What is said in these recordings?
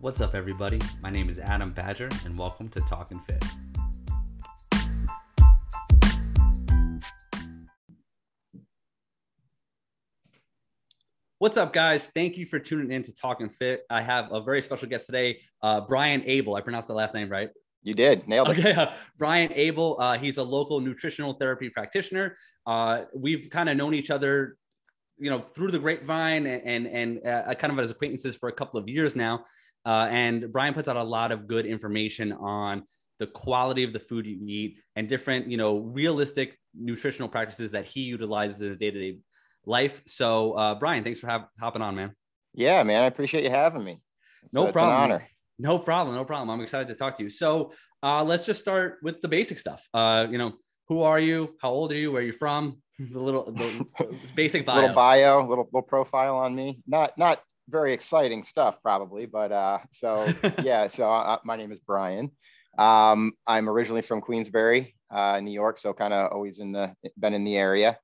What's up, everybody? My name is Adam Badger, and welcome to Talking Fit. What's up, guys? Thank you for tuning in to Talking Fit. I have a very special guest today, uh, Brian Abel. I pronounced the last name right. You did nailed it. Okay, uh, Brian Abel. Uh, he's a local nutritional therapy practitioner. Uh, we've kind of known each other, you know, through the grapevine and and, and uh, kind of as acquaintances for a couple of years now. Uh, and Brian puts out a lot of good information on the quality of the food you eat and different, you know, realistic nutritional practices that he utilizes in his day to day life. So, uh, Brian, thanks for have, hopping on, man. Yeah, man, I appreciate you having me. No it's problem. An honor. No problem. No problem. I'm excited to talk to you. So, uh, let's just start with the basic stuff. Uh, you know, who are you? How old are you? Where are you from? The little the basic bio. little bio, little little profile on me. Not not very exciting stuff, probably, but uh, so yeah. So uh, my name is Brian. Um, I'm originally from Queensbury, uh, New York, so kind of always in the been in the area.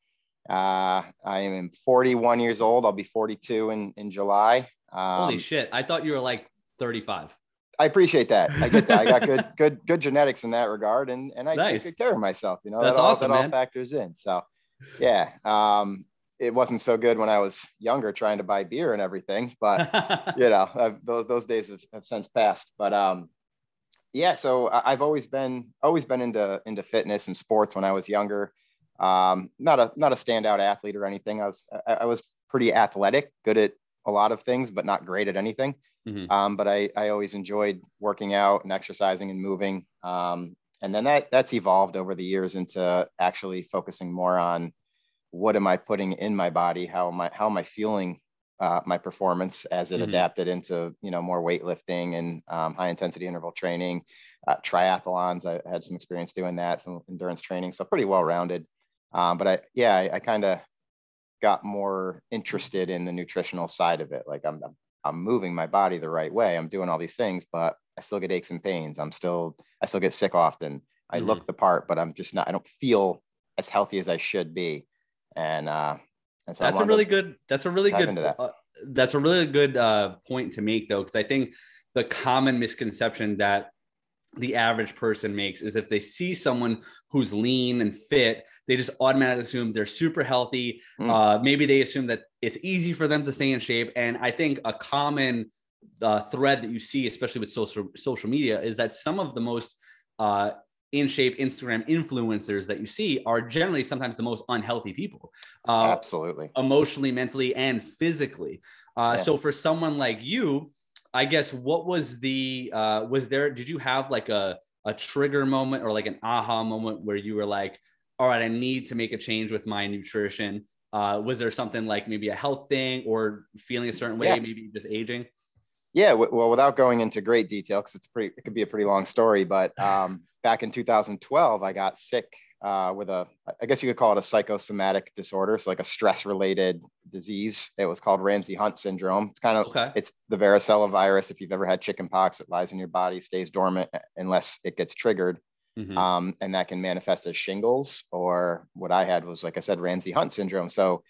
Uh, I am 41 years old. I'll be 42 in in July. Um, Holy shit! I thought you were like 35. I appreciate that. I get that. I got good, good, good genetics in that regard, and and I Nice. take good care of myself. You know, That's that all, awesome, that all man. factors in. So, yeah, um, it wasn't so good when I was younger, trying to buy beer and everything. But you know, I've, those those days have, have since passed. But um, yeah, so I've always been always been into into fitness and sports when I was younger. Um, not a not a standout athlete or anything. I was I, I was pretty athletic, good at a lot of things, but not great at anything. Mhm. Um, but I I always enjoyed working out and exercising and moving. Um, and then that that's evolved over the years into actually focusing more on what am I putting in my body? How am I how am I feeling uh, my performance as it Mhm. adapted into you know more weightlifting and um, high intensity interval training, uh, triathlons. I had some experience doing that, some endurance training, so pretty well rounded. Um, but I yeah I, I kind of got more interested in the nutritional side of it. Like I'm I'm moving my body the right way. I'm doing all these things, but I still get aches and pains. I'm still I still get sick often. I Mhm. look the part, but I'm just not. I don't feel as healthy as I should be. And uh, and so that's a really good that's a really good that. uh, that's a really good uh, point to make though because i think the common misconception that the average person makes is if they see someone who's lean and fit they just automatically assume they're super healthy Mm. uh, maybe they assume that it's easy for them to stay in shape and i think a common uh, thread that you see especially with social social media is that some of the most uh, in shape Instagram influencers that you see are generally sometimes the most unhealthy people. Uh, Absolutely. emotionally, mentally, and physically. Uh, Yeah. So for someone like you, I guess what was the uh, was there? Did you have like a a trigger moment or like an aha moment where you were like, all right, I need to make a change with my nutrition? Uh, was there something like maybe a health thing or feeling a certain way, Yeah. maybe just aging? Yeah. Well, without going into great detail, because it's pretty, it could be a pretty long story. But um, back in 2012, I got sick uh, with a, I guess you could call it a psychosomatic disorder, so like a stress-related disease. It was called Ramsay Hunt syndrome. It's kind of Okay. it's the varicella virus. If you've ever had chicken pox, it lies in your body, stays dormant unless it gets triggered. Mhm. um, and that can manifest as shingles or what i had was like i said ramsay hunt syndrome so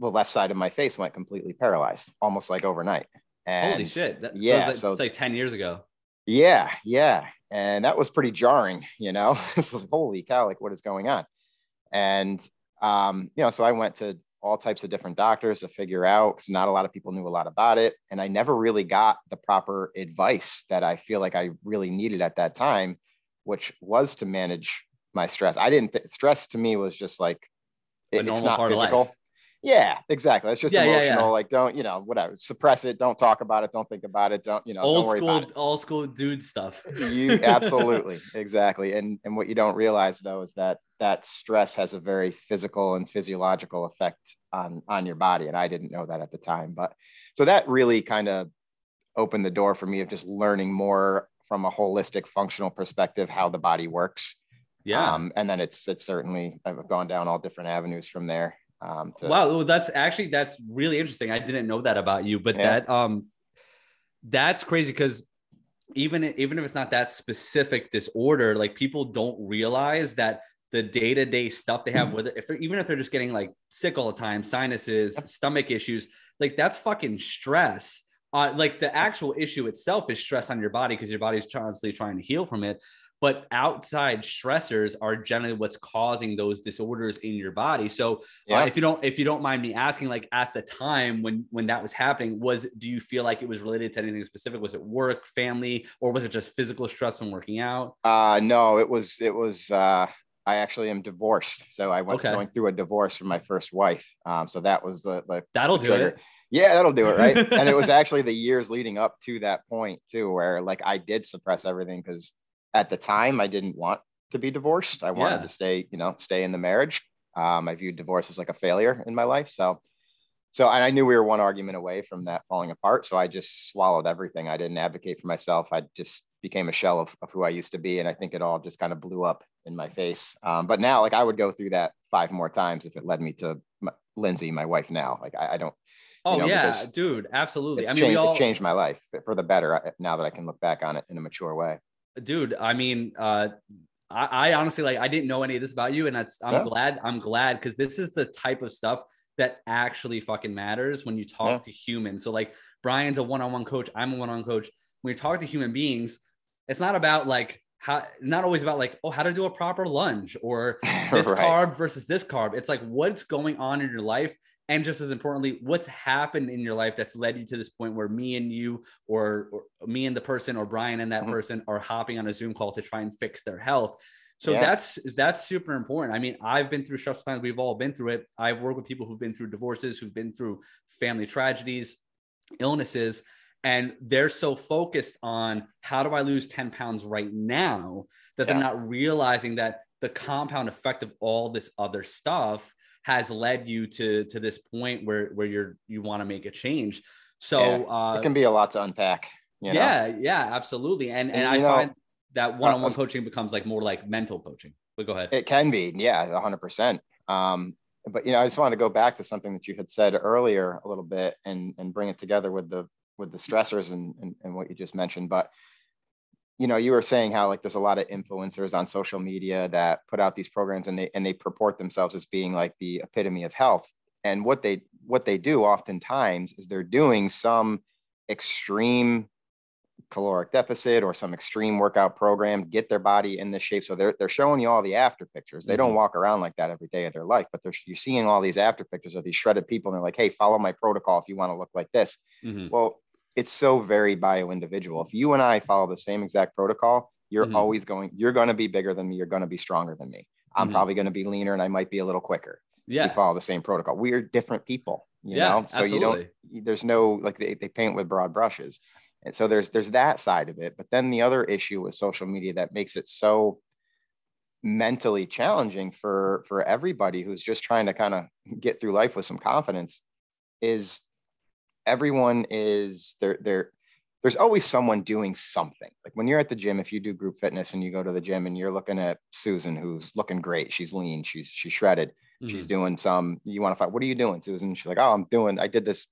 the left side of my face went completely paralyzed almost like overnight and Holy shit! That, yeah, so it's like, so- it's like ten years ago. yeah yeah and that was pretty jarring you know? It's like holy cow like what is going on? And um, you know so i went to all types of different doctors to figure out because not a lot of people knew a lot about it and i never really got the proper advice that i feel like i really needed at that time which was to manage my stress. I didn't th- stress to me was just like A it- it's not physical. Yeah exactly it's just Yeah, yeah, emotional yeah. like don't you know whatever suppress it don't talk about it don't think about it don't you know Old don't school, old school dude stuff. you absolutely exactly and and what you don't realize though is that that stress has a very physical and physiological effect on on your body and i didn't know that at the time but so that really kind of opened the door for me of just learning more from a holistic functional perspective how the body works Yeah. um, and then it's it's certainly i've gone down all different avenues from there um, to, wow well, that's actually that's really interesting. I didn't know that about you but Yeah. that um that's crazy because even even if it's not that specific disorder like people don't realize that the day-to-day stuff they have with it if they're even if they're just getting like sick all the time sinuses stomach issues like that's fucking stress. Uh, like the actual issue itself is stress on your body because your body's constantly trying to heal from it but outside stressors are generally what's causing those disorders in your body so uh, yeah. uh, if you don't if you don't mind me asking like at the time when when that was happening was do you feel like it was related to anything specific was it work family or was it just physical stress from working out uh no it was it was uh I actually am divorced, so I went okay. going through a divorce from my first wife. Um, so that was the, the that'll the do it. Yeah, that'll do it, right? and it was actually the years leading up to that point too, where like I did suppress everything because at the time I didn't want to be divorced. I wanted yeah. to stay, you know, stay in the marriage. Um, I viewed divorce as like a failure in my life. So, so and I knew we were one argument away from that falling apart. So I just swallowed everything. I didn't advocate for myself. I just became a shell of, of who I used to be. And I think it all just kind of blew up in my face. Um, but now, like I would go through that five more times if it led me to my, Lindsay, my wife now. Like I, I don't. Oh you know, yeah, dude, absolutely. I mean, changed, all... it changed my life for the better now that I can look back on it in a mature way dude i mean uh I, I, honestly like i didn't know any of this about you and that's i'm yeah. glad i'm glad because this is the type of stuff that actually fucking matters when you talk yeah. to humans so like brian's a one-on-one coach i'm a one-on-one coach when you talk to human beings it's not about like how not always about like oh how to do a proper lunge or this right. carb versus this carb it's like what's going on in your life and just as importantly what's happened in your life that's led you to this point where me and you or, or me and the person or brian and that mm-hmm. person are hopping on a zoom call to try and fix their health so yeah. that's that's super important i mean i've been through stressful times we've all been through it i've worked with people who've been through divorces who've been through family tragedies illnesses and they're so focused on how do i lose 10 pounds right now that yeah. they're not realizing that the compound effect of all this other stuff has led you to to this point where where you're you want to make a change. So yeah, uh, it can be a lot to unpack. You know? Yeah, yeah, absolutely. And and, and I know, find that one-on-one uh, coaching becomes like more like mental coaching. But go ahead. It can be, yeah, hundred percent. Um, but you know, I just wanted to go back to something that you had said earlier a little bit and and bring it together with the with the stressors and, and, and what you just mentioned. But you know, you were saying how like there's a lot of influencers on social media that put out these programs and they and they purport themselves as being like the epitome of health. And what they what they do oftentimes is they're doing some extreme caloric deficit or some extreme workout program, get their body in this shape. So they're they're showing you all the after pictures. They mm-hmm. don't walk around like that every day of their life, but they're you're seeing all these after pictures of these shredded people, and they're like, hey, follow my protocol if you want to look like this. Mm-hmm. Well, it's so very bio individual. If you and I follow the same exact protocol, you're mm-hmm. always going, you're going to be bigger than me. You're going to be stronger than me. I'm mm-hmm. probably going to be leaner and I might be a little quicker. Yeah. We follow the same protocol. We're different people, you yeah, know? So absolutely. you don't, there's no, like they, they paint with broad brushes. And so there's, there's that side of it. But then the other issue with social media that makes it so mentally challenging for, for everybody who's just trying to kind of get through life with some confidence is everyone is there there there's always someone doing something like when you're at the gym if you do group fitness and you go to the gym and you're looking at susan who's looking great she's lean she's she's shredded mm-hmm. she's doing some you want to fight what are you doing susan she's like oh i'm doing i did this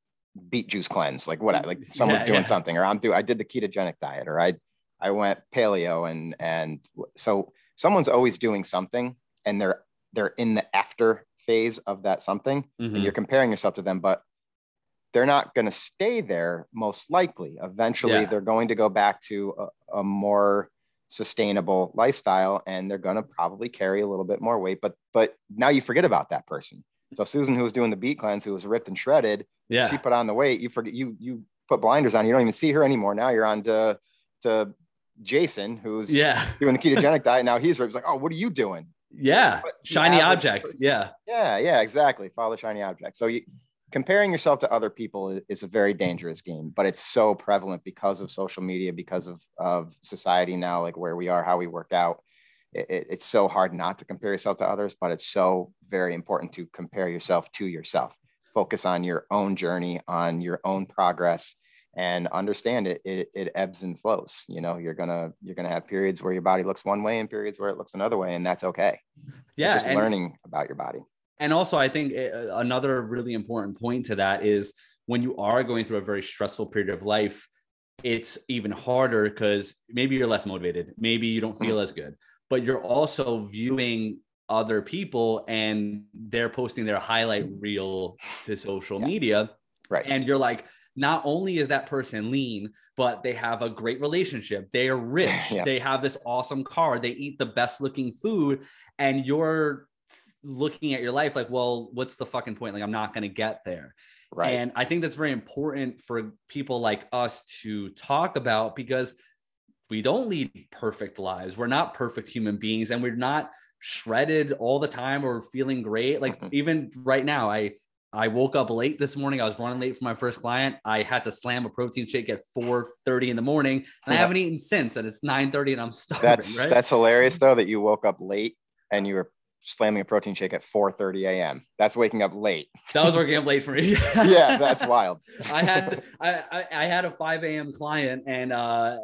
beet juice cleanse like what like someone's yeah, doing yeah. something or i'm doing i did the ketogenic diet or i i went paleo and and so someone's always doing something and they're they're in the after phase of that something mm-hmm. and you're comparing yourself to them but they're not going to stay there most likely. Eventually yeah. they're going to go back to a, a, more sustainable lifestyle and they're going to probably carry a little bit more weight but but now you forget about that person. So susan who was doing the beet cleanse who was ripped and shredded yeah. she put on the weight. You forget you you put blinders on you don't even see her anymore. Now you're on to to jason who's yeah. doing the ketogenic diet. Now he's ripped. like oh what are you doing? Yeah. Shiny objects. yeah. Yeah yeah exactly. Follow the shiny object so you comparing yourself to other people is a very dangerous game but it's so prevalent because of social media because of, of society now like where we are how we work out. It, it's so hard not to compare yourself to others but it's so very important to compare yourself to yourself. Focus on your own journey on your own progress and understand it, it it ebbs and flows. You know you're gonna you're gonna have periods where your body looks one way and periods where it looks another way and that's okay. Yeah just learning about your body and also i think eh, another really important point to that is when you are going through a very stressful period of life it's even harder because maybe you're less motivated maybe you don't feel mm. as good but you're also viewing other people and they're posting their highlight reel to social yeah. media right and you're like not only is that person lean, but they have a great relationship. They are rich. yeah. They have this awesome car. They eat the best looking food. And you're looking at your life like, well, what's the fucking point? Like, I'm not going to get there. Right. And I think that's very important for people like us to talk about because we don't lead perfect lives. We're not perfect human beings and we're not shredded all the time or feeling great. Like mm-hmm. even right now, I I woke up late this morning. I was running late for my first client. I had to slam a protein shake at 4:30 in the morning, and yeah. I haven't eaten since. And it's 9:30, and I'm starving. That's right? that's hilarious though that you woke up late and you were slamming a protein shake at 4:30 a.m. That's waking up late. That was waking up late for me. yeah, that's wild. I had I, I, I had a 5 a.m. client, and uh,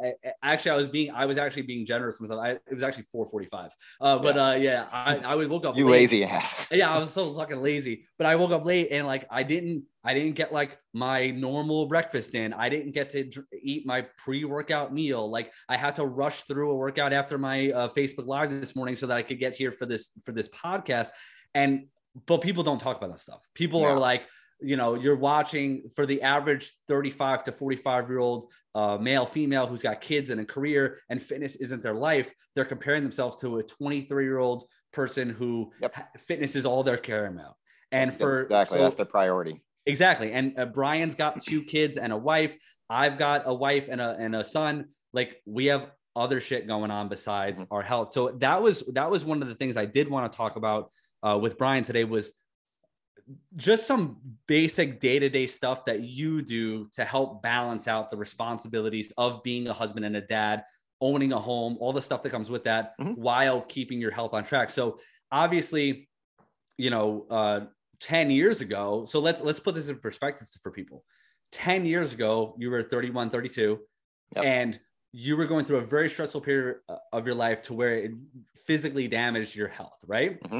actually I was being I was actually being generous with myself. I, it was actually 4:45. Uh, but yeah. uh, yeah, I I woke up. You late. lazy ass. Yeah, I was so fucking lazy. But I woke up late, and like I didn't I didn't get like my normal breakfast in. I didn't get to dr- eat my pre-workout meal. Like I had to rush through a workout after my uh, Facebook live this morning so that I could get here for this for this podcast. And but people don't talk about that stuff. People yeah. are like, you know, you're watching for the average 35 to 45 year old uh, male, female who's got kids and a career, and fitness isn't their life. They're comparing themselves to a 23 year old person who yep. fitness is all they're caring about. And for exactly so, that's their priority. Exactly. And uh, Brian's got two kids and a wife. I've got a wife and a and a son. Like we have other shit going on besides mm-hmm. our health. So that was that was one of the things I did want to talk about uh, with Brian today was just some basic day-to-day stuff that you do to help balance out the responsibilities of being a husband and a dad owning a home all the stuff that comes with that mm-hmm. while keeping your health on track so obviously you know uh, 10 years ago so let's let's put this in perspective for people 10 years ago you were 31 32 yep. and you were going through a very stressful period uh, of your life to where it physically damaged your health right mm-hmm.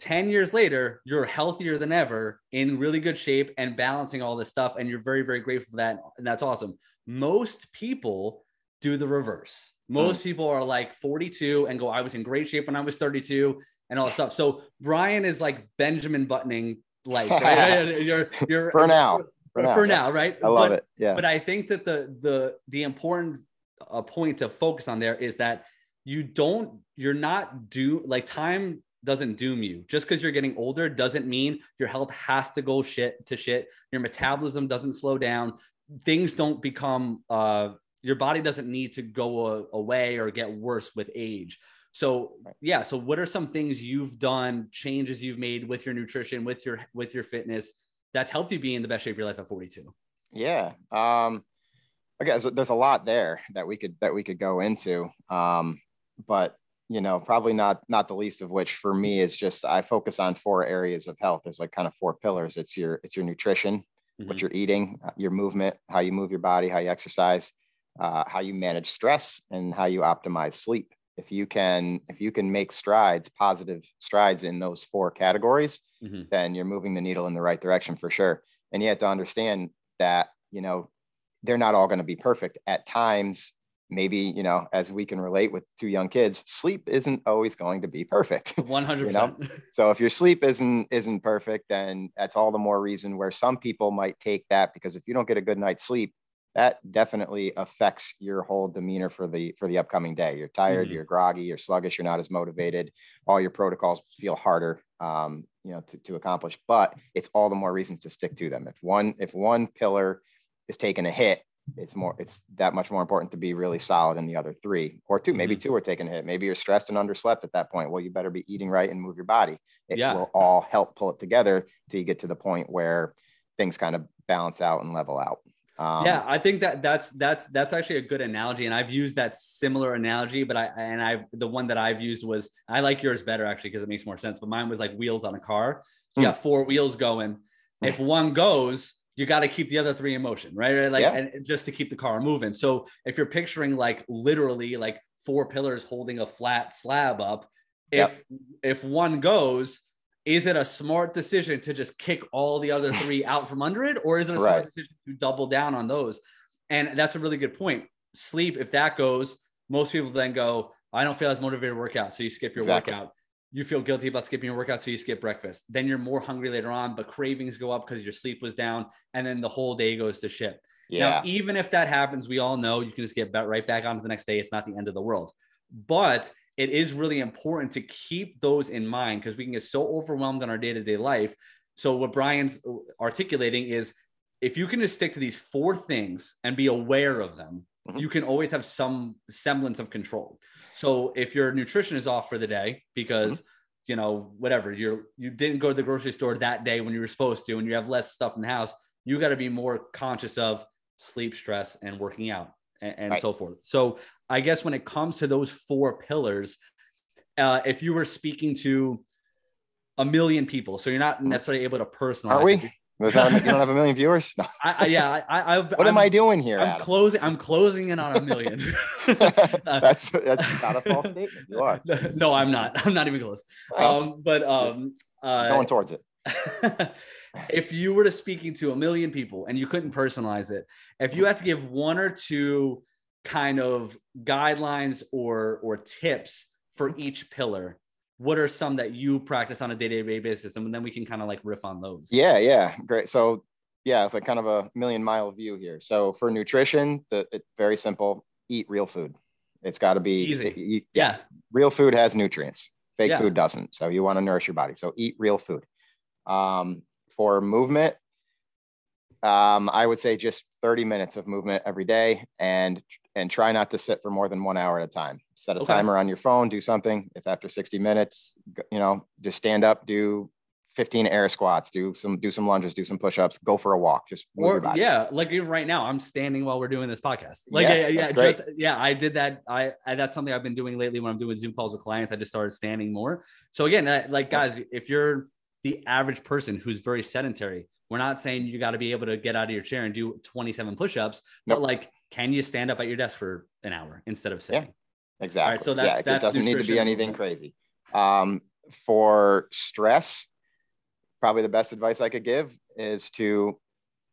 10 years later you're healthier than ever in really good shape and balancing all this stuff and you're very very grateful for that and that's awesome most people do the reverse most mm. people are like 42 and go i was in great shape when i was 32 and all that stuff. So Brian is like Benjamin buttoning like you're you're for now. For now, for now right? I love but, it. Yeah. But I think that the the the important uh, point to focus on there is that you don't you're not do like time doesn't doom you. Just because you're getting older doesn't mean your health has to go shit to shit. Your metabolism doesn't slow down. Things don't become uh your body doesn't need to go away or get worse with age. So yeah, so what are some things you've done, changes you've made with your nutrition, with your with your fitness that's helped you be in the best shape of your life at 42? Yeah. Um okay, so there's a lot there that we could that we could go into. Um, but you know, probably not not the least of which for me is just I focus on four areas of health. There's like kind of four pillars. It's your it's your nutrition, mm-hmm. what you're eating, your movement, how you move your body, how you exercise, uh, how you manage stress, and how you optimize sleep if you can if you can make strides positive strides in those four categories mm-hmm. then you're moving the needle in the right direction for sure and you have to understand that you know they're not all going to be perfect at times maybe you know as we can relate with two young kids sleep isn't always going to be perfect 100% you know? so if your sleep isn't isn't perfect then that's all the more reason where some people might take that because if you don't get a good night's sleep that definitely affects your whole demeanor for the for the upcoming day. You're tired mm-hmm. you're groggy you're sluggish you're not as motivated. All your protocols feel harder um, you know to, to accomplish but it's all the more reason to stick to them. If one if one pillar is taking a hit it's more it's that much more important to be really solid in the other three or 2 maybe mm-hmm. two are taking a hit. Maybe you're stressed and underslept at that point. Well you better be eating right and move your body. It yeah. will all help pull it together till you get to the point where things kind of balance out and level out um, yeah, I think that that's that's that's actually a good analogy, and I've used that similar analogy, but I and I the one that I've used was I like yours better actually because it makes more sense. But mine was like wheels on a car. You mm. got four wheels going. If one goes, you got to keep the other three in motion, right? Like, yeah. and just to keep the car moving. So if you're picturing like literally like four pillars holding a flat slab up, if yep. if one goes, is it a smart decision to just kick all the other three out from under it or is it a right. smart decision to double down on those and that's a really good point sleep if that goes most people then go i don't feel as motivated to work out so you skip your exactly. workout you feel guilty about skipping your workout, so you skip breakfast. Then you're more hungry later on, but cravings go up because your sleep was down, and then the whole day goes to shit. Yeah. Now, even if that happens, we all know you can just get right back on to the next day. It's not the end of the world. But it is really important to keep those in mind because we can get so overwhelmed in our day to day life. So, what Brian's articulating is if you can just stick to these four things and be aware of them, mm-hmm. you can always have some semblance of control. So, if your nutrition is off for the day because mm-hmm. you know whatever you're you didn't go to the grocery store that day when you were supposed to, and you have less stuff in the house, you got to be more conscious of sleep, stress, and working out and, and right. so forth. So I guess when it comes to those four pillars, uh, if you were speaking to a million people, so you're not mm-hmm. necessarily able to personalize. Are we? It. you don't have a million viewers? No. I, I, yeah, I, I, what I'm, am I doing here? I'm Adam? closing. I'm closing in on a million. that's that's not a false statement. You are. No, I'm not. I'm not even close. Um, but um, uh, going towards it if you were to speaking to a million people and you couldn't personalize it, if you had to give one or two kind of guidelines or or tips for each pillar, what are some that you practice on a day-to-day basis? And then we can kind of like riff on those. Yeah, yeah. Great. So yeah, it's like kind of a million mile view here. So for nutrition, the it's very simple. Eat real food. It's got to be easy. Eat, yeah. Real food has nutrients. Fake yeah. food doesn't. So you want to nourish your body. So eat real food. Um, for movement, um, I would say just 30 minutes of movement every day and and try not to sit for more than one hour at a time. Set a okay. timer on your phone, do something. If after 60 minutes, you know, just stand up, do 15 air squats, do some do some lunges, do some push-ups, go for a walk. Just or yeah, like even right now, I'm standing while we're doing this podcast. Like yeah, yeah, yeah just yeah, I did that. I, I, that's something I've been doing lately when I'm doing Zoom calls with clients. I just started standing more. So again, like guys, if you're the average person who's very sedentary. We're not saying you got to be able to get out of your chair and do 27 push-ups, nope. but like, can you stand up at your desk for an hour instead of sitting? Yeah, exactly. so that's, yeah, that's it doesn't nutrition. need to be anything crazy. Um, for stress, probably the best advice I could give is to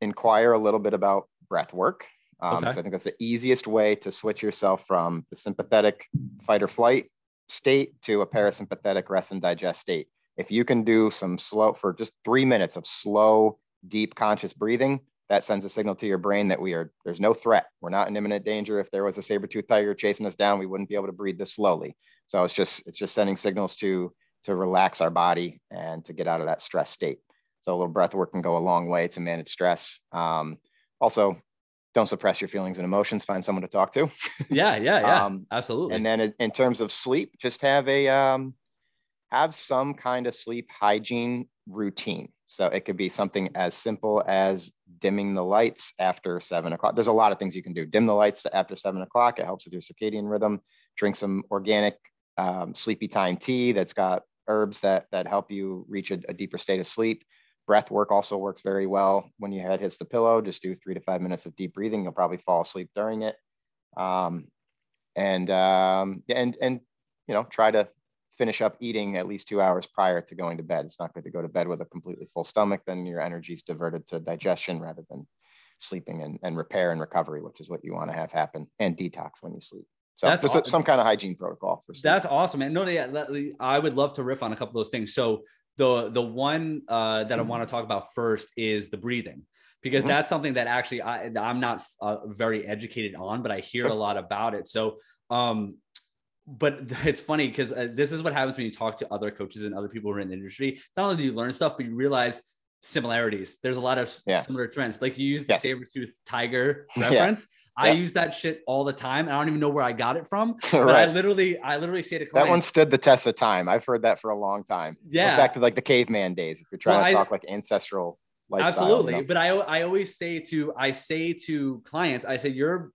inquire a little bit about breath work. Um, okay. so I think that's the easiest way to switch yourself from the sympathetic fight or flight state to a parasympathetic rest and digest state if you can do some slow for just three minutes of slow, deep conscious breathing, that sends a signal to your brain that we are there's no threat. We're not in imminent danger. If there was a saber-toothed tiger chasing us down, we wouldn't be able to breathe this slowly. So it's just it's just sending signals to to relax our body and to get out of that stress state. So a little breath work can go a long way to manage stress. Um, also, don't suppress your feelings and emotions. Find someone to talk to. Yeah, yeah, yeah, um, absolutely. And then in, in, terms of sleep, just have a um, have some kind of sleep hygiene routine. So it could be something as simple as dimming the lights after seven o'clock. There's a lot of things you can do. Dim the lights after seven o'clock. It helps with your circadian rhythm. Drink some organic um, sleepy time tea that's got herbs that that help you reach a, a, deeper state of sleep. Breath work also works very well when your head hits the pillow. Just do three to five minutes of deep breathing. You'll probably fall asleep during it. Um, and um, and and you know try to finish up eating at least two hours prior to going to bed. It's not good to go to bed with a completely full stomach. Then your energy is diverted to digestion rather than sleeping and, and repair and recovery, which is what you want to have happen and detox when you sleep. So that's awesome. some kind of hygiene protocol for sleep. That's awesome. And no, yeah, I would love to riff on a couple of those things. So the the one uh, that I mm-hmm. want to talk about first is the breathing because mm-hmm. that's something that actually I, I'm not uh, very educated on, but I hear a lot about it. So um, but it's funny because uh, this is what happens when you talk to other coaches and other people who are in the industry. Not only do you learn stuff, but you realize similarities. There's a lot of yeah. similar trends. Like you use the yeah. saber tooth tiger reference. Yeah. I use that shit all the time. I don't even know where I got it from. But right. I literally, I literally say to clients, that one stood the test of time. I've heard that for a long time. Yeah, back to like the caveman days. If you're trying well, to I, talk like ancestral Absolutely. But I, I always say to, I say to clients, I say, you're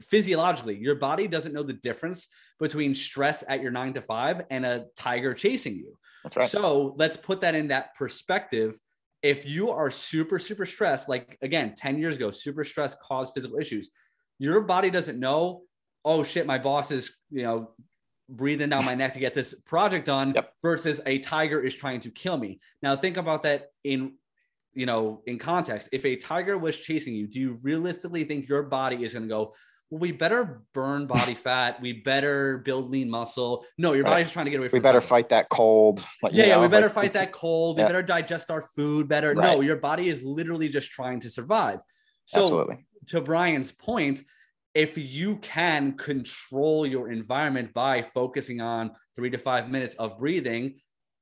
physiologically, your body doesn't know the difference between stress at your nine to five and a tiger chasing you. Right. So let's put that in that perspective. If you are super, super stressed, like again, 10 years ago, super stress caused physical issues. Your body doesn't know, oh shit, my boss is, you know, breathing down my neck to get this project done yep. versus a tiger is trying to kill me. Now think about that in you know, in context, if a tiger was chasing you, do you realistically think your body is going to go, well, we better burn body fat. We better build lean muscle. No, your Right. body's trying to get away from We better fight that cold. Like, you Yeah, yeah, we better like, fight that cold. yeah. We better digest our food better. No, your body is literally just trying to survive. So Absolutely. to Brian's point, if you can control your environment by focusing on three to five minutes of breathing,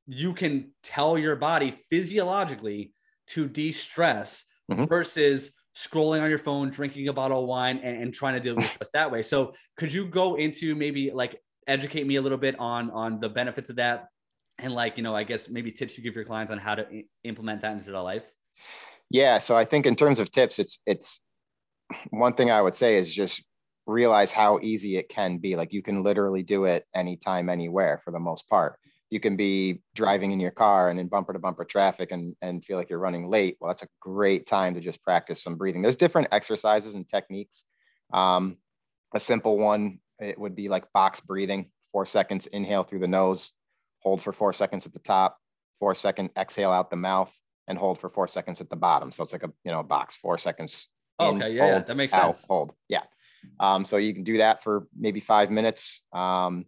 you can tell your body physiologically to de-stress Mhm. versus scrolling on your phone, drinking a bottle of wine, and, and trying to deal with stress that way. So could you go into maybe like educate me a little bit on on the benefits of that? And like, you know, I guess maybe tips you give your clients on how to i- implement that into their life. Yeah. So I think in terms of tips, it's it's one thing I would say is just realize how easy it can be. Like you can literally do it anytime, anywhere for the most part. You can be driving in your car and in bumper to bumper traffic and, and feel like you're running late. Well, that's a great time to just practice some breathing. There's different exercises and techniques. Um, a simple one, it would be like box breathing, four seconds, inhale through the nose, hold for four seconds at the top, four second exhale out the mouth, and hold for four seconds at the bottom. So it's like a you know box, four seconds. Oh, okay, yeah, yeah, hold, that makes out, sense. Hold, yeah. Um, so you can do that for maybe five minutes. Um,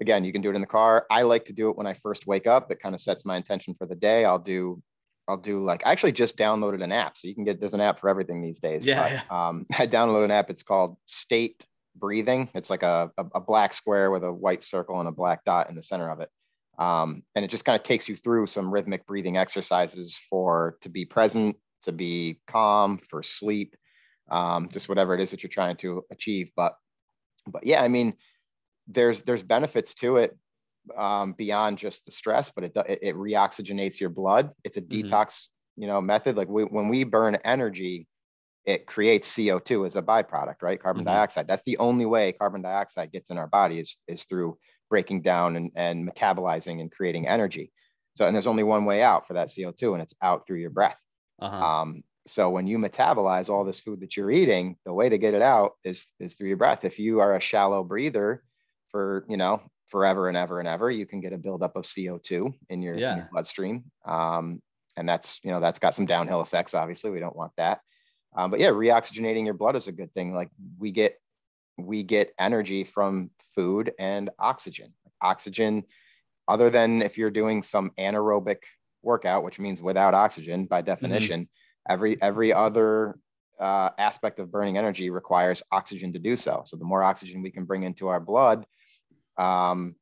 again, you can do it in the car. I like to do it when I first wake up. It kind of sets my intention for the day. I'll do, I'll do like I actually just downloaded an app, so you can get there's an app for everything these days. Yeah, but, Um, I downloaded an app. It's called State Breathing. It's like a, a, a black square with a white circle and a black dot in the center of it. Um, and it just kind of takes you through some rhythmic breathing exercises for to be present, to be calm, for sleep, um, just whatever it is that you're trying to achieve. But but yeah, I mean, there's there's benefits to it um, beyond just the stress, but it it, it reoxygenates your blood. It's a Mhm. detox, you know, method. Like we, when we burn energy, it creates CO2 as a byproduct, right? Carbon Mhm. dioxide. That's the only way carbon dioxide gets in our body is is through breaking down and, and metabolizing and creating energy. So, and there's only one way out for that CO2, and it's out through your breath. Uh-huh. Um, so when you metabolize all this food that you're eating, the way to get it out is is through your breath. If you are a shallow breather for you know forever and ever and ever, you can get a buildup of CO2 in your, in your bloodstream, um, and that's you know that's got some downhill effects. Obviously, we don't want that. Um, but yeah, reoxygenating your blood is a good thing. Like we get we get energy from food and oxygen. Oxygen, other than if you're doing some anaerobic workout, which means without oxygen by definition, every every other uh, aspect of burning energy requires oxygen to do so. So the more oxygen we can bring into our blood, um,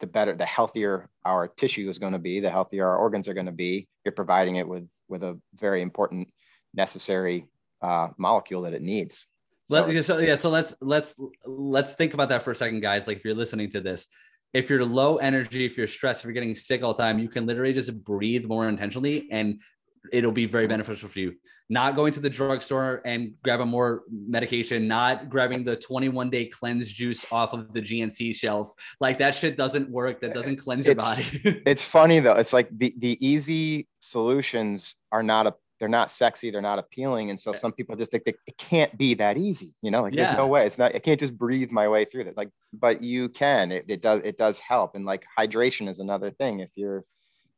the better, the healthier our tissue is going to be, the healthier our organs are going to be. You're providing it with with a very important, necessary uh, molecule that it needs. So- so yeah, so let's let's let's think about that for a second, guys. Like if you're listening to this, if you're low energy, if you're stressed, if you're getting sick all the time, you can literally just breathe more intentionally, and it'll be very beneficial for you. Not going to the drugstore and grabbing more medication, not grabbing the 21 day cleanse juice off of the GNC shelf. Like that shit doesn't work. That doesn't cleanse your It's- body. it's funny though. It's like the the easy solutions are not a they're not sexy, they're not appealing, and so some people just think that it can't be that easy. You know, like Yeah. there's no way. It's not. I can't just breathe my way through that. Like, but you can. It, it does. It does help. And like hydration is another thing. If you're,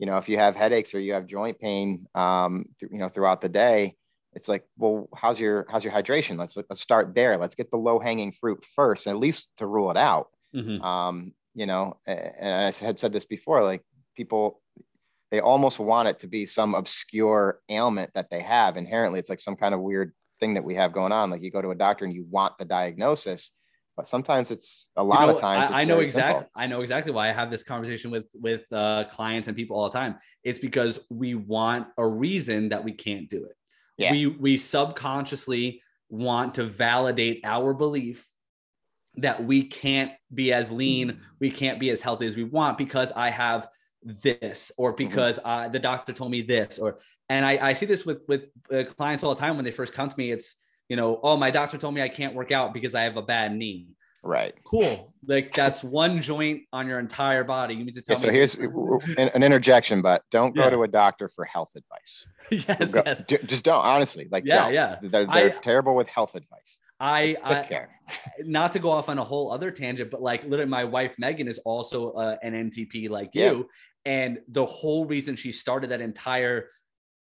you know, if you have headaches or you have joint pain, um, th- you know, throughout the day, it's like, well, how's your how's your hydration? Let's let's start there. Let's get the low hanging fruit first, at least to rule it out Mhm. um, you know, and I had said this before, like people, they almost want it to be some obscure ailment that they have inherently. It's like some kind of weird thing that we have going on. Like you go to a doctor and you want the diagnosis, but sometimes it's a You lot know, of times. I, I know exactly. simple. I know exactly why I have this conversation with with uh, clients and people all the time. It's because we want a reason that we can't do it. Yeah. We we subconsciously want to validate our belief that we can't be as lean, we can't be as healthy as we want because I have this, or Mm-hmm. because uh, the doctor told me this, or and I, I see this with with uh, clients all the time when they first come to me. It's you know, oh, my doctor told me I can't work out because I have a bad knee Right. cool. Like that's one joint on your entire body. You need to Yeah, tell so me. here's an, interjection, but don't go Yeah. to a doctor for health advice. yes, Go- yes. ju- Just don't, honestly. Like, Yeah, don't. yeah. They're, they're terrible with health advice. I, I care. not to go off on a whole other tangent, but like literally, my wife Megan is also uh, an NTP like Yeah. you, and the whole reason she started that entire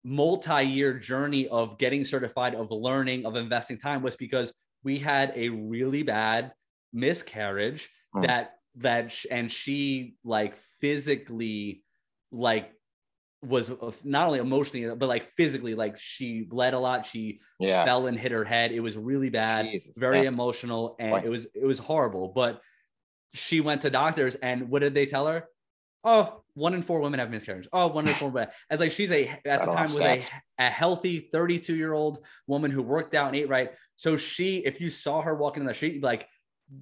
multi-year journey of getting certified, of learning, of investing time was because we had a really bad miscarriage Mm. that that sh- and she like physically like was uh, not only emotionally but like physically like she bled a lot she Yeah. fell and hit her head it was really bad Jesus, very yeah. emotional and Boy. it was it was horrible but she went to doctors and what did they tell her oh one in four women have miscarriage oh one in four women. As like she's a at the time was a, a healthy 32 year old woman who worked out and ate right. So she if you saw her walking in the street you'd be like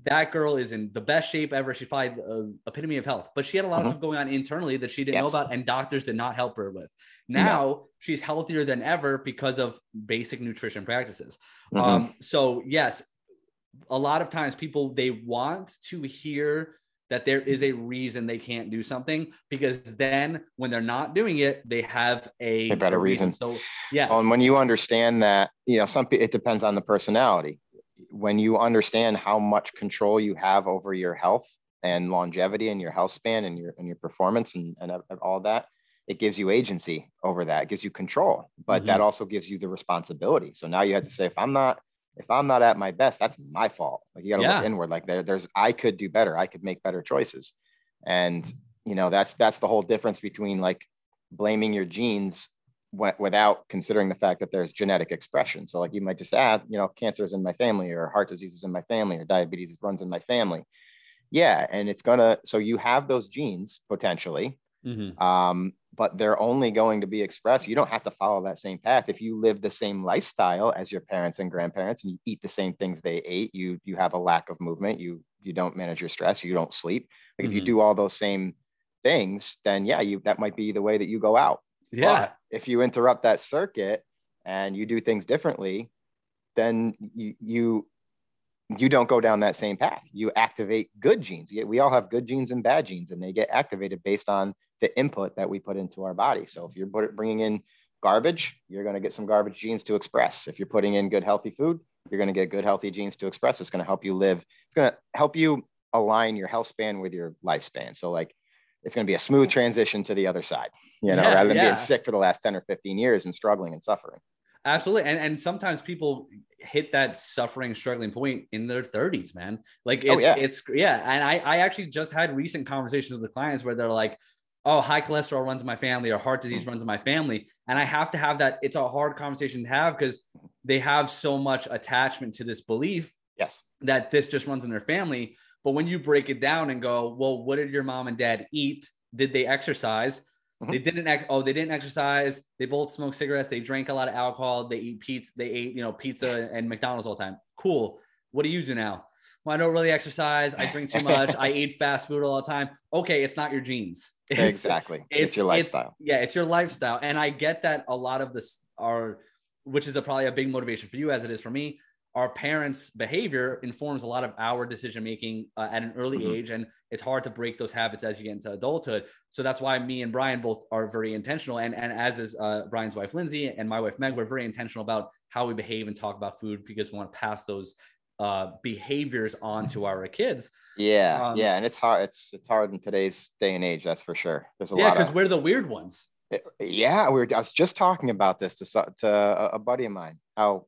that girl is in the best shape ever. She's probably the epitome of health. But she had a lot Mhm. of stuff going on internally that she didn't know about and doctors did not help her with. No. now she's healthier than ever because of basic nutrition practices. Mhm. um, so yes, a lot of times people they want to hear that there is a reason they can't do something because then when they're not doing it, they have a, A better a reason. So yes, Well, and when you understand that, you know, some it depends on the personality. When you understand how much control you have over your health and longevity and your health span and your and your performance and, and all that, it gives you agency over that. It gives you control, but that mm-hmm. also gives you the responsibility. So now you have to say, if I'm not if I'm not at my best, that's my fault. Like you got to Yeah. look inward. Like there, there's I could do better. I could make better choices, and you know that's that's the whole difference between like blaming your genes wi- without considering the fact that there's genetic expression. So like you might just add, ah, you know, cancer is in my family or heart disease is in my family or diabetes runs in my family. Yeah. And it's gonna, so you have those genes potentially, Mhm. um, but they're only going to be expressed. You don't have to follow that same path. If you live the same lifestyle as your parents and grandparents and you eat the same things they ate, you you have a lack of movement, you you don't manage your stress, you don't sleep. Like if you Mhm. do all those same things, then yeah, you that might be the way that you go out. yeah, But if you interrupt that circuit and you do things differently, then you you you don't go down that same path. You activate good genes. We all have good genes and bad genes, and they get activated based on the input that we put into our body. So if you're bringing in garbage, you're going to get some garbage genes to express. If you're putting in good healthy food, you're going to get good healthy genes to express. It's going to help you live. It's going to help you align your health span with your lifespan. So like it's going to be a smooth transition to the other side, you know, Yeah, rather than yeah. being sick for the last 10 or 15 years and struggling and suffering. Absolutely. And and sometimes people hit that suffering, struggling point in their 30s, man. Like Oh, it's yeah. it's yeah. And I I actually just had recent conversations with clients where they're like, oh, high cholesterol runs in my family or heart disease runs in my family. And I have to have that. It's a hard conversation to have because they have so much attachment to this belief Yes. that this just runs in their family. But when you break it down and go, well, what did your mom and dad eat? Did they exercise? Mhm. They didn't. Ex- oh, they didn't exercise. They both smoke cigarettes. They drank a lot of alcohol. They eat pizza. They ate, you know, pizza and McDonald's all the time. Cool. What do you do now? Well, I don't really exercise. I drink too much. I eat fast food all the time. Okay, it's not your genes. It's, exactly. It's, your lifestyle. yeah, it's your lifestyle. And I get that a lot of this are, which is a, probably a big motivation for you as it is for me. Our parents' behavior informs a lot of our decision making uh, at an early Mhm. age, and it's hard to break those habits as you get into adulthood. So that's why me and Brian both are very intentional, and and as is uh, Brian's wife Lindsay and my wife Meg, we're very intentional about how we behave and talk about food because we want to pass those uh, behaviors on to our kids. yeah. um, yeah. And it's hard. It's, it's hard in today's day and age. That's for sure. There's a Yeah, lot because of, we're the weird ones. yeah, we were, I was just talking about this to, to a, a buddy of mine. How,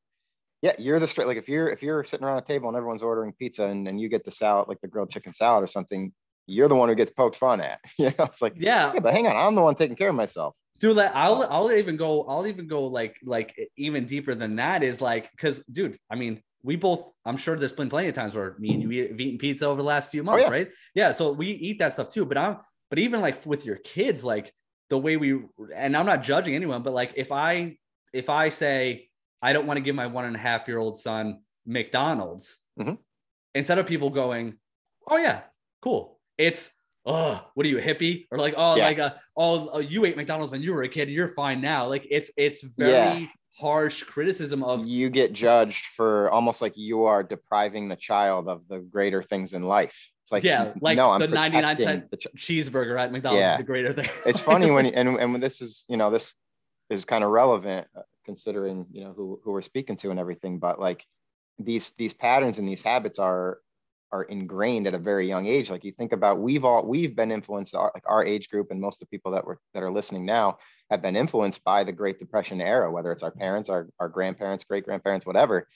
yeah, you're the straight, like if you're, if you're sitting around a table and everyone's ordering pizza and, and you get the salad, like the grilled chicken salad or something, you're the one who gets poked fun at. you know, it's like, Yeah, yeah, but hang on, I'm the one taking care of myself. dude like i'll i'll even go i'll even go like like even deeper than that is like because dude i mean we both i'm sure there's been plenty of times where me and you have eaten pizza over the last few oh, months yeah. right yeah so we eat that stuff too but i'm but even like with your kids like the way we and i'm not judging anyone but like if i if i say i don't want to give my one and a half year old son mcdonald's Mhm. instead of people going oh yeah cool it's oh, what are you a hippie? Or like, oh, Yeah. like, uh, oh, oh, you ate McDonald's when you were a kid, and you're fine now. Like, it's it's very Yeah. harsh criticism of you get judged for almost like you are depriving the child of the greater things in life. It's like, Yeah, like no, I'm the 99 protecting cent the ch- cheeseburger at McDonald's Yeah. is the greater thing. it's funny when and and when this is you know this is kind of relevant uh, considering you know who who we're speaking to and everything but like these these patterns and these habits are are ingrained at a very young age like you think about we've all we've been influenced our, like our age group and most of the people that were that are listening now have been influenced by the great depression era whether it's our parents our, our grandparents great grandparents whatever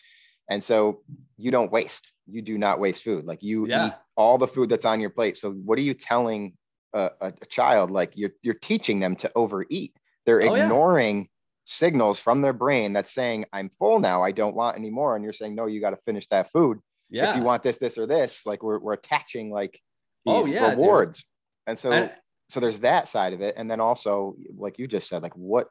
And so you don't waste. You do not waste food. Like you Yeah. eat all the food that's on your plate. So what are you telling a, a, child? Like you're you're teaching them to overeat. They're Oh, yeah. Signals from their brain that's saying, I'm full now. I don't want any more. And you're saying, no, you got to finish that food. Yeah. If you want this, this, or this, like we're, we're attaching like oh, these Oh, yeah, dude. rewards. And so And- so there's that side of it. And then also, like you just said, like what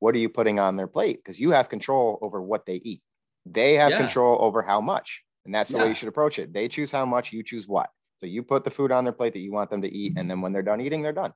what are you putting on their plate? Because you have control over what they eat. They have Yeah. control over how much. And that's the way you should approach it. They choose how much, you choose what. So you put the food on their plate that you want them to eat. And then when they're done eating, they're done.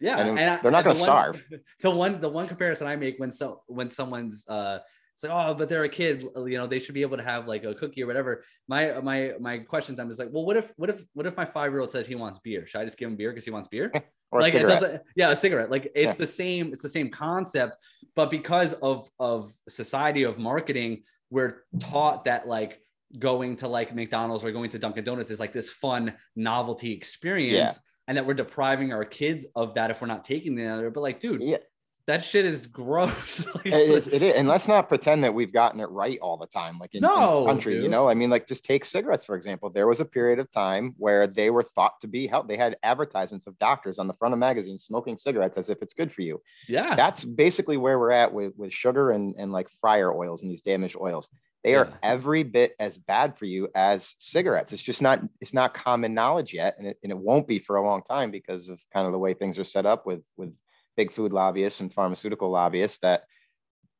Yeah and and they're not the gonna one- starve. the one the one comparison i make when so when someone's uh it's like oh but they're a kid you know they should be able to have like a cookie or whatever. My my my question to them is like well what if what if what if my five year old says he wants beer? Should i just give him beer because he wants beer? Or like it doesn't yeah a cigarette. Like it's Yeah. the same it's the same concept but because of of society of marketing we're taught that like going to like mcdonald's or going to dunkin' donuts is like this fun novelty experience and that we're depriving our kids of that if we're not taking the other but like dude Yeah. that shit is gross Like, it's like- it is. And let's not pretend that we've gotten it right all the time. Like in, in No, this country, you know, I mean, like just take cigarettes, for example. There was a period of time where they were thought to be health. They had advertisements of doctors on the front of magazines smoking cigarettes as if it's good for you. yeah That's basically where we're at with, with sugar and, and like fryer oils and these damaged oils. They are Yeah. every bit as bad for you as cigarettes. It's just not, it's not common knowledge yet. And it, and it won't be for a long time because of kind of the way things are set up with, with big food lobbyists and pharmaceutical lobbyists that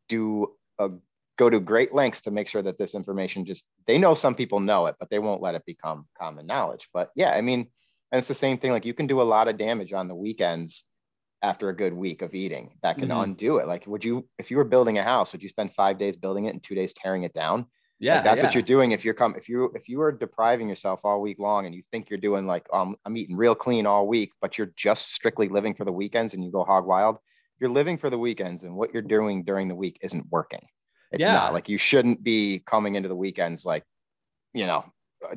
do a, go to great lengths to make sure that this information just they know some people know it but they won't let it become common knowledge but yeah i mean and it's the same thing like you can do a lot of damage on the weekends after a good week of eating that can Mhm. undo it like would you if you were building a house would you spend five days building it and two days tearing it down yeah like, that's yeah. what you're doing if you're come if you if you are depriving yourself all week long and you think you're doing like um I'm eating real clean all week, but you're just strictly living for the weekends and you go hog wild. You're living for the weekends and what you're doing during the week isn't working. It's Yeah. not like you shouldn't be coming into the weekends like, you know,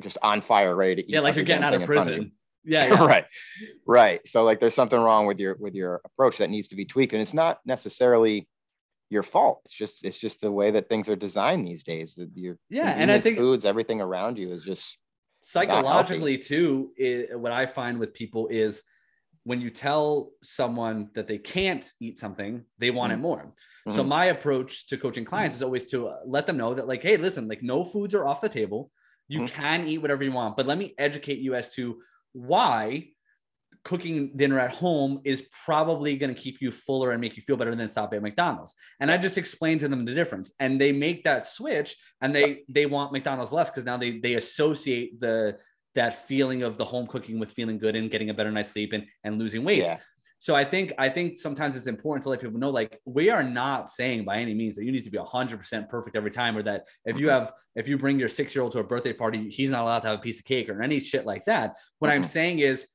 just on fire, ready to eat. yeah like you're getting out of prison yeah, yeah. right right. So like there's something wrong with your with your approach that needs to be tweaked and it's not necessarily your fault. It's just it's just the way that things are designed these days. That your Yeah, and I think- foods everything around you is just psychologically too i what i find with people is when you tell someone that they can't eat something they want it more. So Mhm. my approach to coaching clients is always to uh, let them know that like hey listen like no foods are off the table. You Mhm. can eat whatever you want but let me educate you as to why cooking dinner at home is probably going to keep you fuller and make you feel better than stop at McDonald's. And I just explained to them the difference and they make that switch and they they want McDonald's less cuz now they they associate the that feeling of the home cooking with feeling good and getting a better night's sleep and, and losing weight. yeah So I think I think sometimes it's important to let people know like we are not saying by any means that you need to be 100% perfect every time or that if you have if you bring your 6-year-old to a birthday party he's not allowed to have a piece of cake or any shit like that. What I'm saying is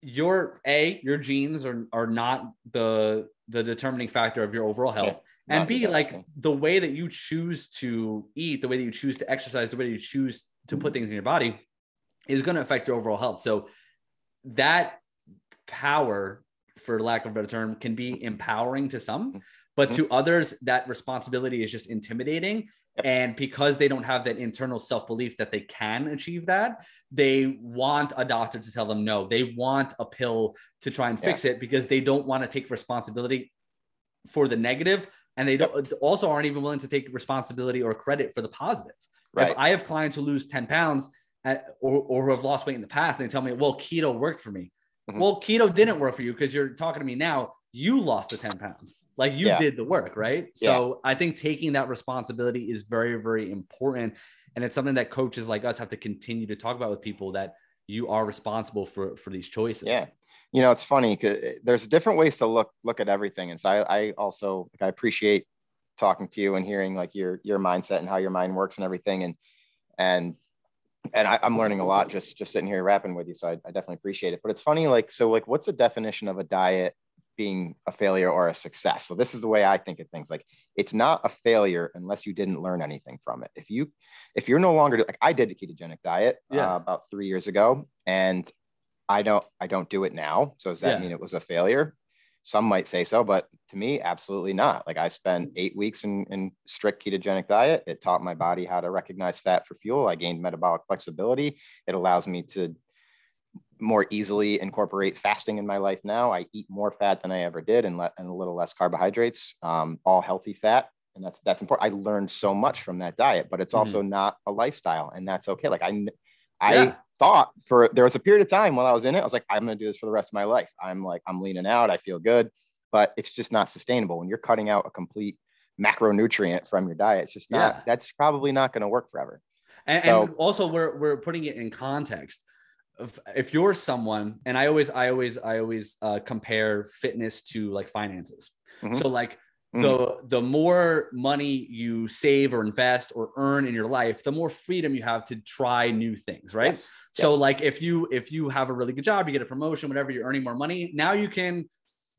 your a your genes are are not the the determining factor of your overall health. and not b like the way that you choose to eat the way that you choose to exercise the way that you choose to put mm-hmm. things in your body is going to affect your overall health. So that power for lack of a better term can be mm-hmm. empowering to some but mm-hmm. to others that responsibility is just intimidating. Yep. and because they don't have that internal self-belief that they can achieve that they want a doctor to tell them no. They want a pill to try and fix it because they don't want to take responsibility for the negative and they don't also aren't even willing to take responsibility or credit for the positive. Right. If i have clients who lose 10 pounds at, or, or who have lost weight in the past and they tell me well keto worked for me Mhm. well keto didn't work for you because you're talking to me now you lost the 10 pounds like you Yeah. did the work right so i think taking that responsibility is very very important and it's something that coaches like us have to continue to talk about with people that you are responsible for for these choices Yeah. you know it's funny because there's different ways to look look at everything and so i, I also like, i appreciate talking to you and hearing like your your mindset and how your mind works and everything and and and I, i'm learning a lot just just sitting here rapping with you so I, I definitely appreciate it but it's funny like so like what's the definition of a diet being a failure or a success so this is the way i think of things like it's not a failure unless you didn't learn anything from it if you if you're no longer like i did a ketogenic diet Yeah. uh, about three years ago and I don't I don't do it now. So does that Yeah. mean it was a failure? Some might say so, but to me, absolutely not. Like I spent eight weeks in, in strict ketogenic diet. It taught my body how to recognize fat for fuel. I gained metabolic flexibility. It allows me to more easily incorporate fasting in my life now. I eat more fat than I ever did and, le- and a little less carbohydrates, um, all healthy fat. And that's, that's important. I learned so much from that diet, but it's mm-hmm. also not a lifestyle and that's okay. Like I, I yeah. Thought for, there was a period of time while I was in it, I was like, I'm going to do this for the rest of my life. I'm like, I'm leaning out. I feel good, but it's just not sustainable. When you're cutting out a complete macronutrient from your diet, it's just not, yeah. that's probably not going to work forever. And, so, and also we're, we're putting it in context if, if you're someone and i always i always i always uh, compare fitness to like finances mm-hmm. so like mm-hmm. the the more money you save or invest or earn in your life the more freedom you have to try new things right yes. so yes. like if you if you have a really good job you get a promotion whatever you're earning more money now you can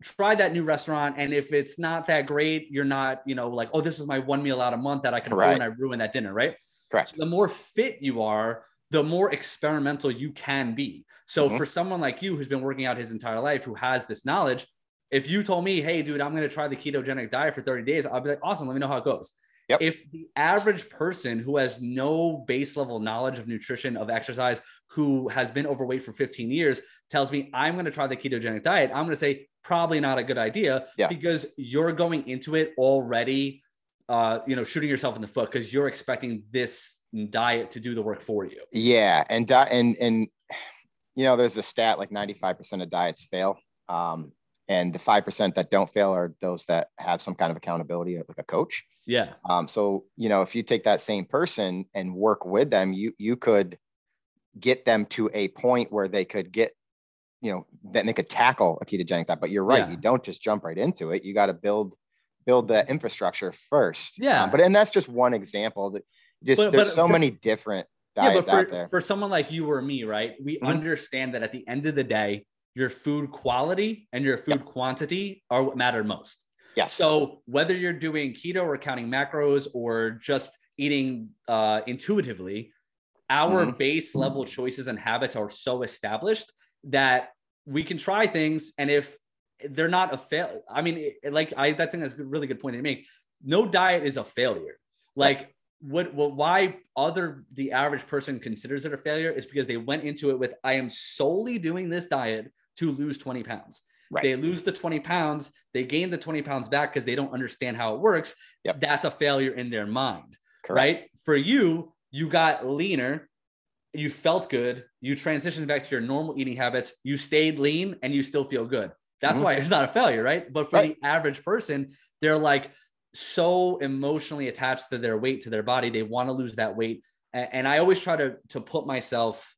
try that new restaurant and if it's not that great you're not you know like oh this is my one meal out a month that i can afford and i ruin that dinner right correct so the more fit you are the more experimental you can be. So mm-hmm. for someone like you who's been working out his entire life, who has this knowledge, if you told me, hey, dude, I'm going to try the ketogenic diet for 30 days, I'll be like, awesome, let me know how it goes. Yep. If the average person who has no base level knowledge of nutrition, of exercise, who has been overweight for 15 years tells me I'm going to try the ketogenic diet, I'm going to say probably not a good idea yeah. because you're going into it already, uh, you know, shooting yourself in the foot because you're expecting this diet to do the work for you. Yeah, and di- and and you know, there's a stat like 95% of diets fail. Um, and the 5% that don't fail are those that have some kind of accountability like a coach. Yeah. Um, so, you know, if you take that same person and work with them, you you could get them to a point where they could get, you know, then they could tackle a ketogenic diet. But you're right, yeah. you don't just jump right into it. You got to build build the infrastructure first. Yeah. Um, but and that's just one example that just but, there's but so for, many different yeah, but for, for someone like you or me, right? We mm-hmm. understand that at the end of the day, your food quality and your food yep. quantity are what matter most. Yeah. So whether you're doing keto or counting macros or just eating uh, intuitively, our mm-hmm. base level choices and habits are so established that we can try things. And if they're not a fail, I mean, like I, that thing that's a really good point to make. No diet is a failure. Like what, what why other the average person considers it a failure is because they went into it with I am solely doing this diet to lose 20 pounds. Right. They lose the 20 pounds, they gain the 20 pounds back because they don't understand how it works. Yep. That's a failure in their mind. Correct. Right. For you, you got leaner, you felt good, you transitioned back to your normal eating habits, you stayed lean, and you still feel good. That's mm-hmm. why it's not a failure, right? But for right. the average person, they're like, so emotionally attached to their weight, to their body. They want to lose that weight. And, and I always try to, to put myself,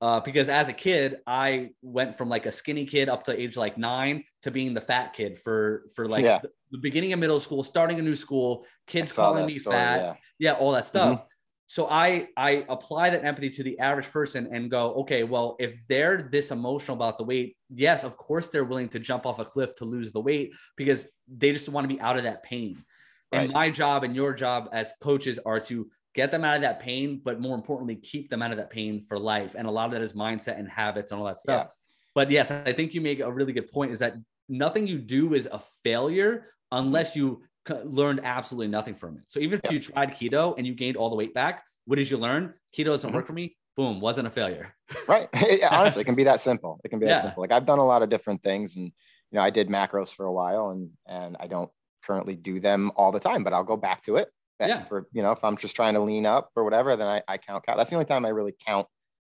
uh, because as a kid, I went from like a skinny kid up to age like nine to being the fat kid for, for like yeah. the, the, beginning of middle school, starting a new school, kids calling me story, fat. Yeah. yeah. all that stuff. Mm-hmm. So I I apply that empathy to the average person and go, okay, well, if they're this emotional about the weight, yes, of course they're willing to jump off a cliff to lose the weight because they just want to be out of that pain. Right. And my job and your job as coaches are to get them out of that pain, but more importantly, keep them out of that pain for life. And a lot of that is mindset and habits and all that stuff. Yeah. But yes, I think you make a really good point is that nothing you do is a failure unless you learned absolutely nothing from it. So even if yeah. you tried keto and you gained all the weight back, what did you learn? Keto doesn't mm-hmm. work for me. Boom, wasn't a failure. right. honestly, it can be that simple. It can be that yeah. simple. Like I've done a lot of different things and you know, I did macros for a while and and I don't currently do them all the time, but I'll go back to it. Yeah. For you know, if I'm just trying to lean up or whatever, then I, I count. Cal- That's the only time I really count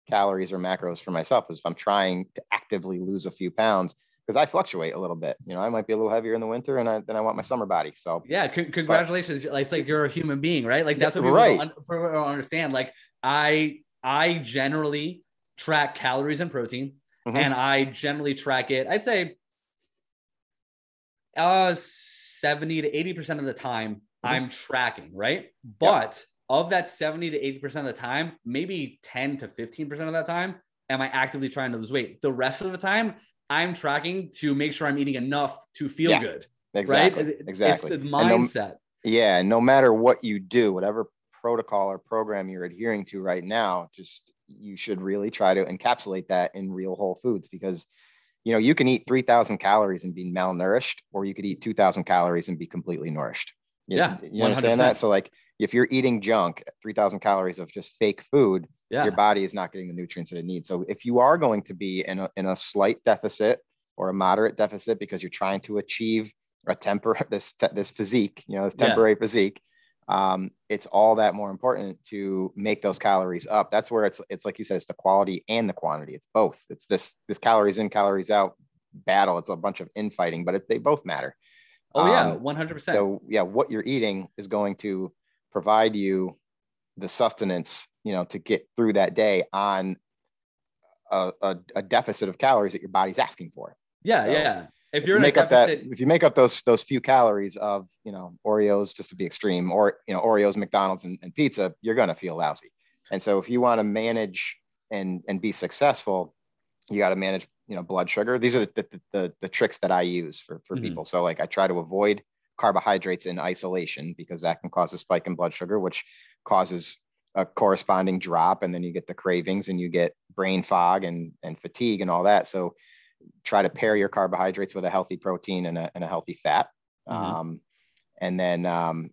calories or macros for myself is if I'm trying to actively lose a few pounds because I fluctuate a little bit. You know, I might be a little heavier in the winter, and I, then I want my summer body. So yeah, c- congratulations! But, it's like you're a human being, right? Like that's what people right. don't, don't, understand. Like I, I generally track calories and protein, mm-hmm. and I generally track it. I'd say, uh, 70 to 80% of the time mm-hmm. I'm tracking, right? But yep. of that 70 to 80% of the time, maybe 10 to 15% of that time, am I actively trying to lose weight? The rest of the time, I'm tracking to make sure I'm eating enough to feel yeah, good. Exactly. Right? Exactly. It's the mindset. No, yeah. No matter what you do, whatever protocol or program you're adhering to right now, just you should really try to encapsulate that in real whole foods because you know, you can eat 3000 calories and be malnourished, or you could eat 2000 calories and be completely nourished. You, yeah. You understand 100%. that? So like, if you're eating junk, 3000 calories of just fake food, yeah. your body is not getting the nutrients that it needs. So if you are going to be in a, in a slight deficit or a moderate deficit because you're trying to achieve a temper this this physique, you know, this temporary yeah. physique, um, it's all that more important to make those calories up. That's where it's it's like you said, it's the quality and the quantity. It's both. It's this this calories in, calories out battle. It's a bunch of infighting, but it, they both matter. Oh yeah, um, one hundred percent. So yeah, what you're eating is going to provide you the sustenance, you know, to get through that day on a, a, a deficit of calories that your body's asking for. Yeah, so, yeah if you're if you make up that if you make up those those few calories of you know Oreos just to be extreme or you know Oreos, McDonald's, and, and pizza, you're gonna feel lousy. And so if you want to manage and and be successful, you got to manage you know blood sugar. These are the the, the, the tricks that I use for for mm-hmm. people. So like I try to avoid carbohydrates in isolation because that can cause a spike in blood sugar, which causes a corresponding drop, and then you get the cravings and you get brain fog and and fatigue and all that. So try to pair your carbohydrates with a healthy protein and a, and a healthy fat. Mm-hmm. Um, and then um,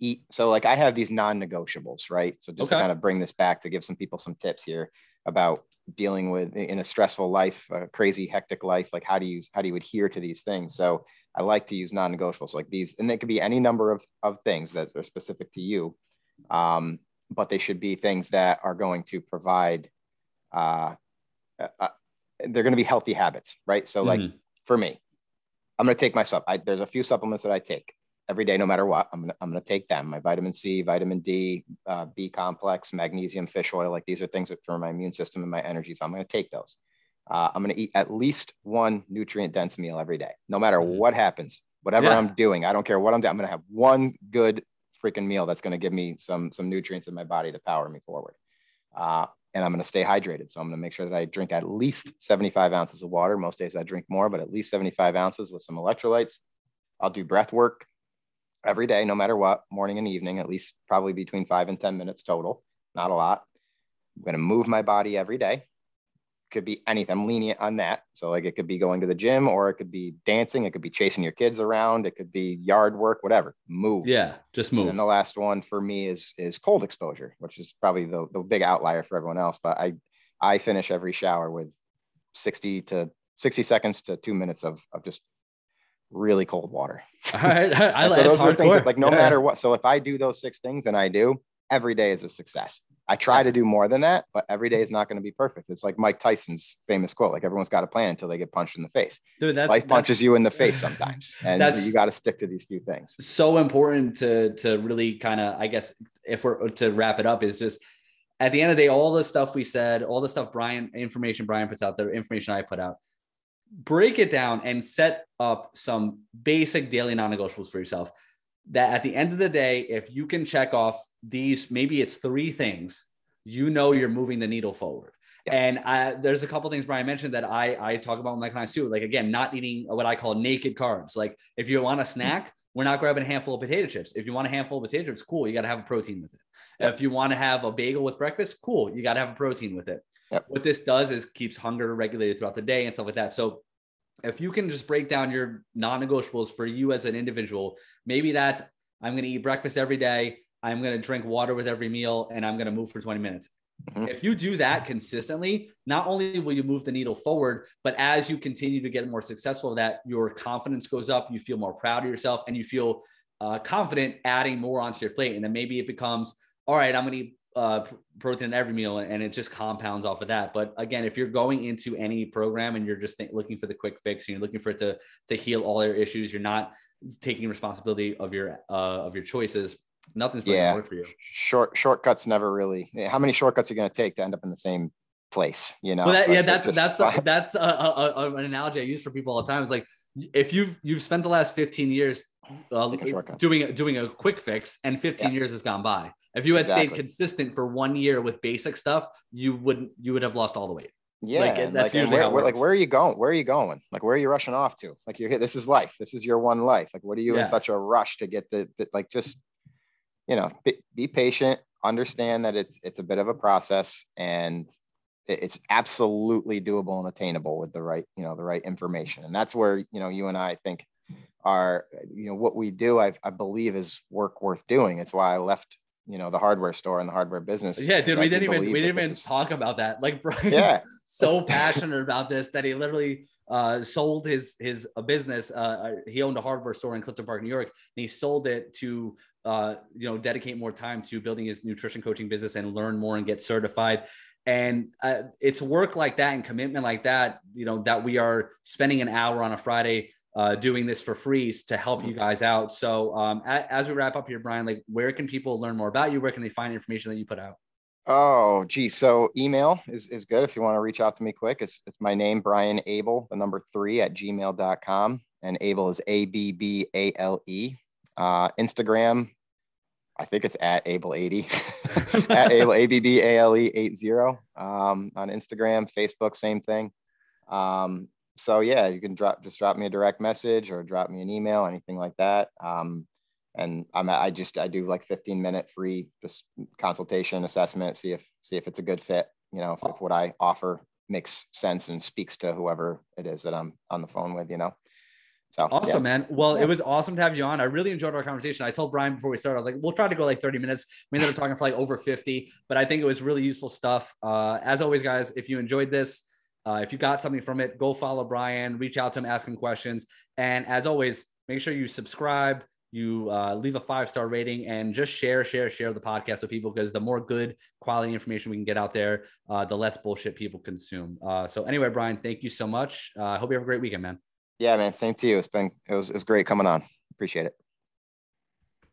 eat. So like I have these non-negotiables, right? So just okay. to kind of bring this back to give some people some tips here about dealing with in a stressful life, a crazy hectic life, like how do you, how do you adhere to these things? So I like to use non-negotiables like these, and they could be any number of, of things that are specific to you. Um, but they should be things that are going to provide uh, a, they're going to be healthy habits, right? So, like mm-hmm. for me, I'm going to take my stuff. I, there's a few supplements that I take every day, no matter what. I'm going to, I'm going to take them. My vitamin C, vitamin D, uh, B complex, magnesium, fish oil. Like these are things that for my immune system and my energy. So I'm going to take those. Uh, I'm going to eat at least one nutrient dense meal every day, no matter mm-hmm. what happens, whatever yeah. I'm doing. I don't care what I'm doing. I'm going to have one good freaking meal that's going to give me some some nutrients in my body to power me forward. Uh, and I'm going to stay hydrated. So I'm going to make sure that I drink at least 75 ounces of water. Most days I drink more, but at least 75 ounces with some electrolytes. I'll do breath work every day, no matter what, morning and evening, at least probably between five and 10 minutes total, not a lot. I'm going to move my body every day could be anything. I'm lenient on that. So like it could be going to the gym or it could be dancing. It could be chasing your kids around. It could be yard work, whatever. Move. Yeah, just move. And the last one for me is is cold exposure, which is probably the, the big outlier for everyone else. But I I finish every shower with 60 to 60 seconds to two minutes of, of just really cold water. All right. I, so those are things that, like no yeah. matter what. So if I do those six things and I do, every day is a success. I try to do more than that, but every day is not going to be perfect. It's like Mike Tyson's famous quote: "Like everyone's got a plan until they get punched in the face." Dude, that's, life punches that's, you in the face sometimes, and you got to stick to these few things. So important to to really kind of, I guess, if we're to wrap it up, is just at the end of the day, all the stuff we said, all the stuff Brian, information Brian puts out, the information I put out, break it down and set up some basic daily non-negotiables for yourself that at the end of the day, if you can check off these, maybe it's three things, you know you're moving the needle forward. Yeah. And I, there's a couple things Brian mentioned that I, I talk about with my clients too. Like again, not eating what I call naked carbs. Like if you want a snack, we're not grabbing a handful of potato chips. If you want a handful of potato chips, cool. You got to have a protein with it. Yep. If you want to have a bagel with breakfast, cool. You got to have a protein with it. Yep. What this does is keeps hunger regulated throughout the day and stuff like that. So if you can just break down your non-negotiables for you as an individual, maybe that's I'm going to eat breakfast every day. I'm going to drink water with every meal and I'm going to move for 20 minutes. Mm-hmm. If you do that consistently, not only will you move the needle forward, but as you continue to get more successful that, your confidence goes up, you feel more proud of yourself, and you feel uh, confident adding more onto your plate. And then maybe it becomes, all right, I'm going to eat uh, protein in every meal, and it just compounds off of that. But again, if you're going into any program and you're just th- looking for the quick fix, and you're looking for it to to heal all your issues, you're not taking responsibility of your uh, of your choices. Nothing's yeah. going to work for you. Short shortcuts never really. How many shortcuts are you going to take to end up in the same place? You know. Well, that, yeah, that's that's that's, that's a, a, a, an analogy I use for people all the time. It's like if you've you've spent the last 15 years uh, doing doing a quick fix, and 15 yeah. years has gone by if you had exactly. stayed consistent for one year with basic stuff, you wouldn't you would have lost all the weight. Yeah, like, that's like, usually where, like where are you going? Where are you going? Like where are you rushing off to? Like you're here. This is life. This is your one life. Like what are you yeah. in such a rush to get the, the like just you know be, be patient. Understand that it's it's a bit of a process, and it's absolutely doable and attainable with the right, you know, the right information. And that's where, you know, you and I think are, you know, what we do, I, I believe is work worth doing. It's why I left, you know, the hardware store and the hardware business. Yeah, dude, we didn't even, we didn't even is... talk about that. Like Brian's yeah. so passionate about this that he literally uh, sold his, his a business. Uh, uh, he owned a hardware store in Clifton Park, New York, and he sold it to uh, you know, dedicate more time to building his nutrition coaching business and learn more and get certified. And uh, it's work like that and commitment like that, you know, that we are spending an hour on a Friday uh, doing this for free to help you guys out. So um, a- as we wrap up here, Brian, like where can people learn more about you? Where can they find information that you put out? Oh, gee. So email is, is good. If you want to reach out to me quick, it's, it's my name, Brian Abbale, the number three at gmail.com. And Abbale is A B B A L E. Uh, Instagram, I think it's at Abbale80, at Abbale, A-B-B-A-L-E 80 um, on Instagram, Facebook, same thing. Um, so yeah, you can drop, just drop me a direct message or drop me an email, anything like that. Um, and I'm, I just, I do like 15 minute free just consultation assessment, see if, see if it's a good fit, you know, if, if what I offer makes sense and speaks to whoever it is that I'm on the phone with, you know? So awesome, yeah. man. Well, yeah. it was awesome to have you on. I really enjoyed our conversation. I told Brian before we started, I was like, we'll try to go like 30 minutes. We ended up talking for like over 50, but I think it was really useful stuff. Uh, as always, guys, if you enjoyed this, uh, if you got something from it, go follow Brian, reach out to him, ask him questions. And as always, make sure you subscribe, you uh, leave a five star rating, and just share, share, share the podcast with people because the more good quality information we can get out there, uh, the less bullshit people consume. Uh, so, anyway, Brian, thank you so much. Uh, I hope you have a great weekend, man. Yeah, man. Same to you. It's been it was it was great coming on. Appreciate it.